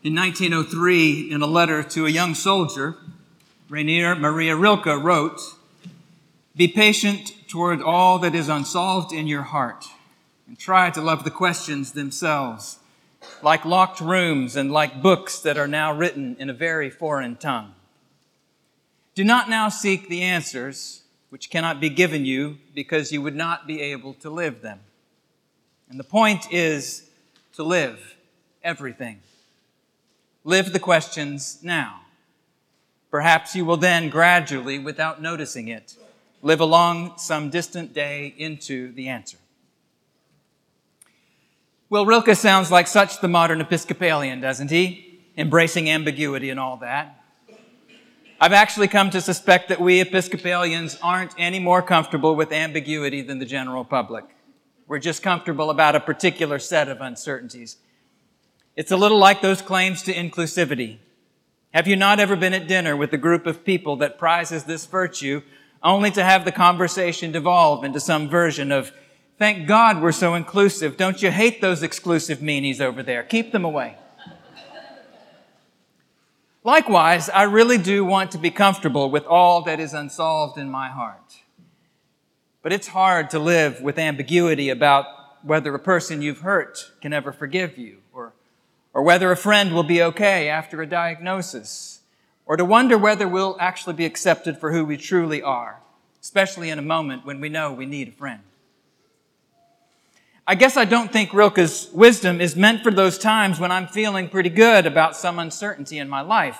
In 1903, in a letter to a young soldier, Rainer Maria Rilke wrote, Be patient toward all that is unsolved in your heart, and try to love the questions themselves, like locked rooms and like books that are now written in a very foreign tongue. Do not now seek the answers which cannot be given you because you would not be able to live them. And the point is to live everything. Live the questions now. Perhaps you will then gradually, without noticing it, live along some distant day into the answer. Well, Rilke sounds like such the modern Episcopalian, doesn't he? Embracing ambiguity and all that. I've actually come to suspect that we Episcopalians aren't any more comfortable with ambiguity than the general public. We're just comfortable about a particular set of uncertainties. It's a little like those claims to inclusivity. Have you not ever been at dinner with a group of people that prizes this virtue only to have the conversation devolve into some version of, thank God we're so inclusive. Don't you hate those exclusive meanies over there? Keep them away. Likewise, I really do want to be comfortable with all that is unsolved in my heart. But it's hard to live with ambiguity about whether a person you've hurt can ever forgive you or or whether a friend will be okay after a diagnosis, or to wonder whether we'll actually be accepted for who we truly are, especially in a moment when we know we need a friend. I guess I don't think Rilke's wisdom is meant for those times when I'm feeling pretty good about some uncertainty in my life.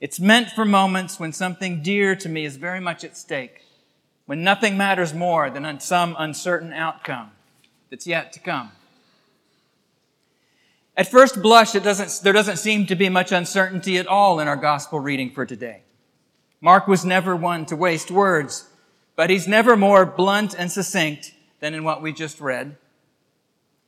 It's meant for moments when something dear to me is very much at stake, when nothing matters more than some uncertain outcome that's yet to come. At first blush, it doesn't, there doesn't seem to be much uncertainty at all in our gospel reading for today. Mark was never one to waste words, but he's never more blunt and succinct than in what we just read.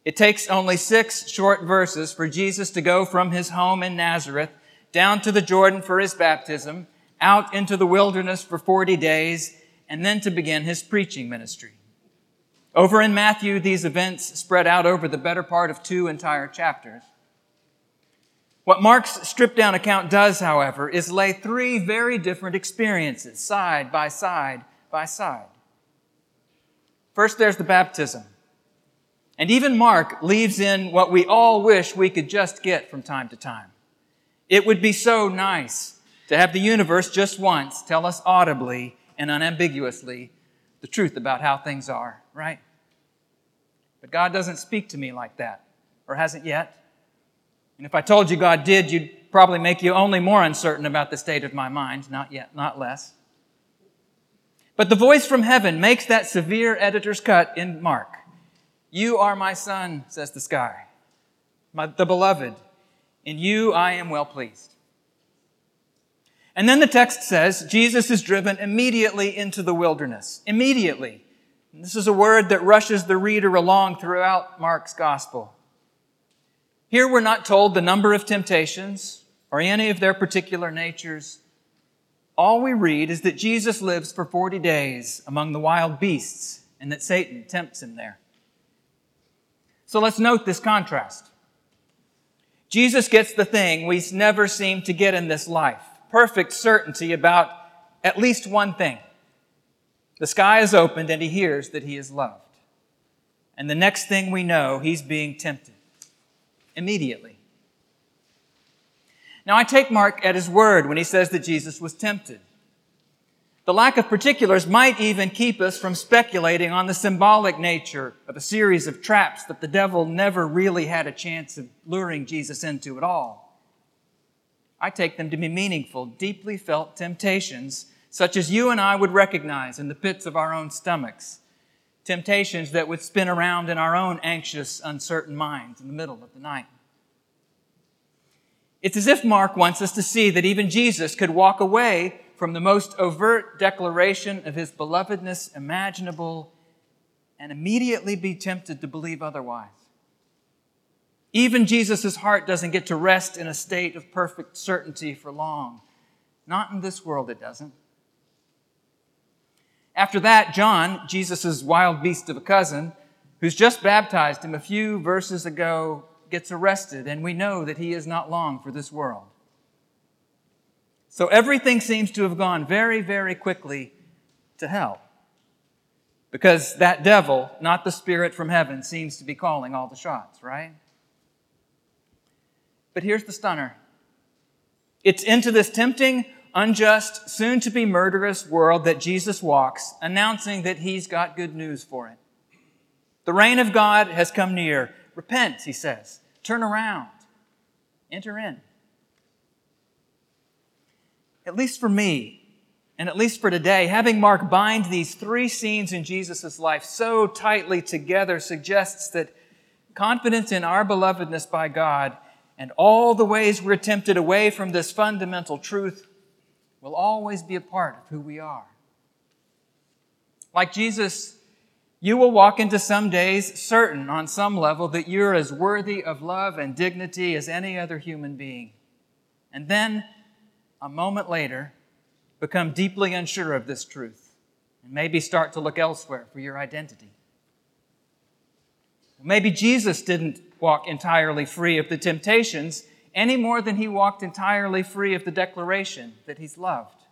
It takes only six short verses for Jesus to go from his home in Nazareth down to the Jordan for his baptism, out into the wilderness for 40 days, and then to begin his preaching ministry. Over in Matthew, these events spread out over the better part of two entire chapters. What Mark's stripped down account does, however, is lay three very different experiences side by side by side. First, there's the baptism. And even Mark leaves in what we all wish we could just get from time to time. It would be so nice to have the universe just once tell us audibly and unambiguously the truth about how things are, right? But God doesn't speak to me like that, or hasn't yet. And if I told you God did, you'd probably make you only more uncertain about the state of my mind, not yet, not less. But the voice from heaven makes that severe editor's cut in Mark. You are my son, says the sky, my, the beloved. In you I am well pleased. And then the text says Jesus is driven immediately into the wilderness. Immediately. This is a word that rushes the reader along throughout Mark's gospel. Here we're not told the number of temptations or any of their particular natures. All we read is that Jesus lives for 40 days among the wild beasts and that Satan tempts him there. So let's note this contrast. Jesus gets the thing we never seem to get in this life perfect certainty about at least one thing the sky is opened and he hears that he is loved. And the next thing we know, he's being tempted immediately. Now, I take Mark at his word when he says that Jesus was tempted. The lack of particulars might even keep us from speculating on the symbolic nature of a series of traps that the devil never really had a chance of luring Jesus into at all. I take them to be meaningful, deeply felt temptations such as you and I would recognize in the pits of our own stomachs, temptations that would spin around in our own anxious, uncertain minds in the middle of the night. It's as if Mark wants us to see that even Jesus could walk away from the most overt declaration of his belovedness imaginable and immediately be tempted to believe otherwise. Even Jesus' heart doesn't get to rest in a state of perfect certainty for long. Not in this world, it doesn't. After that, John, Jesus' wild beast of a cousin, who's just baptized him a few verses ago, gets arrested, and we know that he is not long for this world. So everything seems to have gone very, very quickly to hell. Because that devil, not the spirit from heaven, seems to be calling all the shots, right? But here's the stunner it's into this tempting, unjust, soon to be murderous world that Jesus walks, announcing that he's got good news for it. The reign of God has come near. Repent, he says. Turn around. Enter in. At least for me, and at least for today, having Mark bind these three scenes in Jesus' life so tightly together suggests that confidence in our belovedness by God and all the ways we're tempted away from this fundamental truth will always be a part of who we are. Like Jesus, you will walk into some days certain on some level that you're as worthy of love and dignity as any other human being. And then, a moment later, become deeply unsure of this truth and maybe start to look elsewhere for your identity. Maybe Jesus didn't walk entirely free of the temptations any more than he walked entirely free of the declaration that he's loved.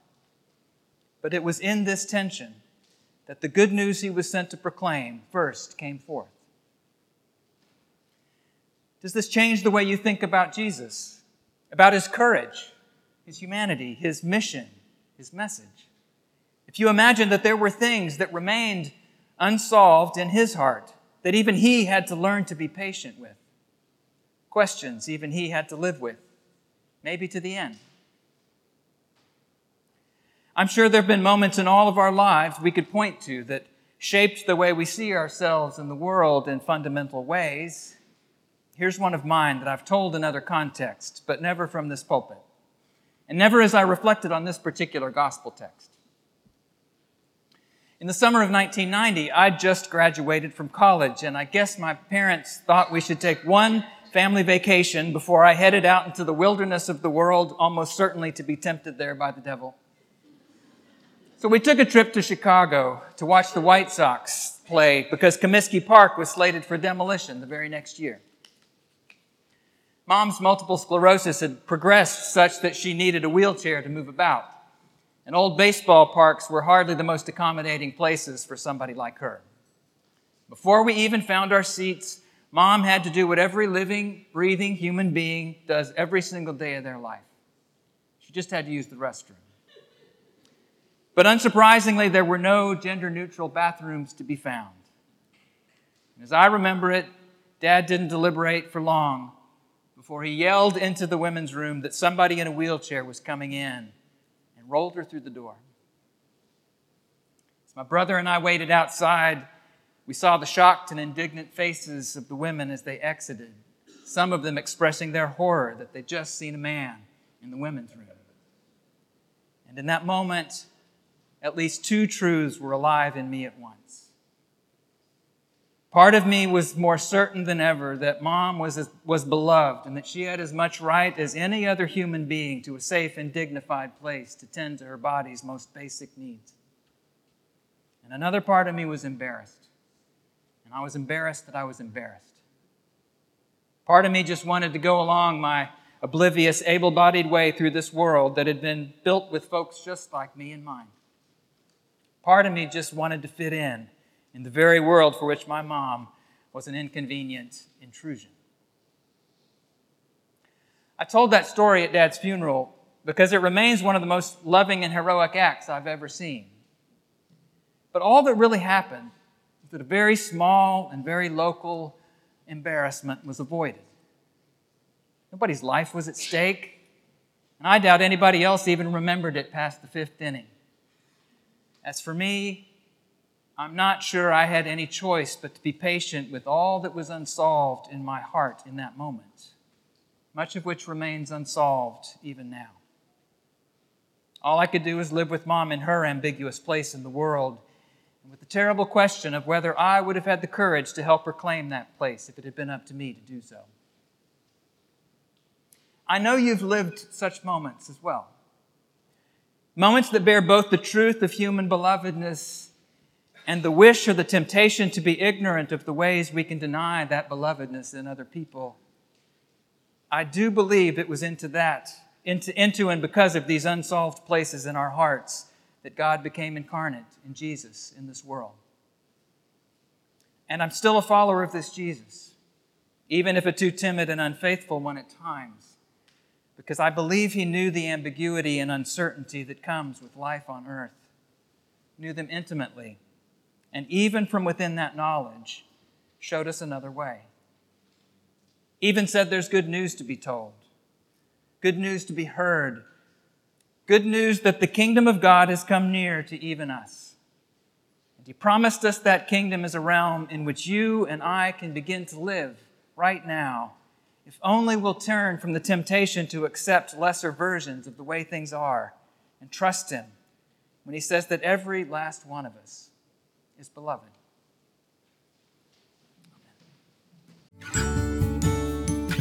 But it was in this tension that the good news he was sent to proclaim first came forth. Does this change the way you think about Jesus, about his courage, his humanity, his mission, his message? If you imagine that there were things that remained unsolved in his heart, that even he had to learn to be patient with, questions even he had to live with, maybe to the end. I'm sure there have been moments in all of our lives we could point to that shaped the way we see ourselves in the world in fundamental ways. Here's one of mine that I've told in other contexts, but never from this pulpit, and never as I reflected on this particular gospel text. In the summer of 1990, I'd just graduated from college, and I guess my parents thought we should take one family vacation before I headed out into the wilderness of the world, almost certainly to be tempted there by the devil. So we took a trip to Chicago to watch the White Sox play because Comiskey Park was slated for demolition the very next year. Mom's multiple sclerosis had progressed such that she needed a wheelchair to move about. And old baseball parks were hardly the most accommodating places for somebody like her. Before we even found our seats, Mom had to do what every living, breathing human being does every single day of their life. She just had to use the restroom. But unsurprisingly, there were no gender neutral bathrooms to be found. And as I remember it, Dad didn't deliberate for long before he yelled into the women's room that somebody in a wheelchair was coming in and rolled her through the door. As my brother and I waited outside, we saw the shocked and indignant faces of the women as they exited, some of them expressing their horror that they'd just seen a man in the women's room. And in that moment, at least two truths were alive in me at once. Part of me was more certain than ever that mom was, was beloved and that she had as much right as any other human being to a safe and dignified place to tend to her body's most basic needs. And another part of me was embarrassed I was embarrassed that I was embarrassed. Part of me just wanted to go along my oblivious, able bodied way through this world that had been built with folks just like me and mine. Part of me just wanted to fit in in the very world for which my mom was an inconvenient intrusion. I told that story at Dad's funeral because it remains one of the most loving and heroic acts I've ever seen. But all that really happened that a very small and very local embarrassment was avoided. Nobody's life was at stake, and I doubt anybody else even remembered it past the fifth inning. As for me, I'm not sure I had any choice but to be patient with all that was unsolved in my heart in that moment. much of which remains unsolved even now. All I could do was live with mom in her ambiguous place in the world with the terrible question of whether I would have had the courage to help her claim that place if it had been up to me to do so. I know you've lived such moments as well. Moments that bear both the truth of human belovedness and the wish or the temptation to be ignorant of the ways we can deny that belovedness in other people. I do believe it was into that, into, into and because of these unsolved places in our hearts, that God became incarnate in Jesus in this world. And I'm still a follower of this Jesus, even if a too timid and unfaithful one at times, because I believe he knew the ambiguity and uncertainty that comes with life on earth, knew them intimately and even from within that knowledge, showed us another way. Even said there's good news to be told, good news to be heard, good news that the kingdom of God has come near to even us. And He promised us that kingdom is a realm in which you and I can begin to live right now, if only we'll turn from the temptation to accept lesser versions of the way things are and trust Him when He says that every last one of us is beloved.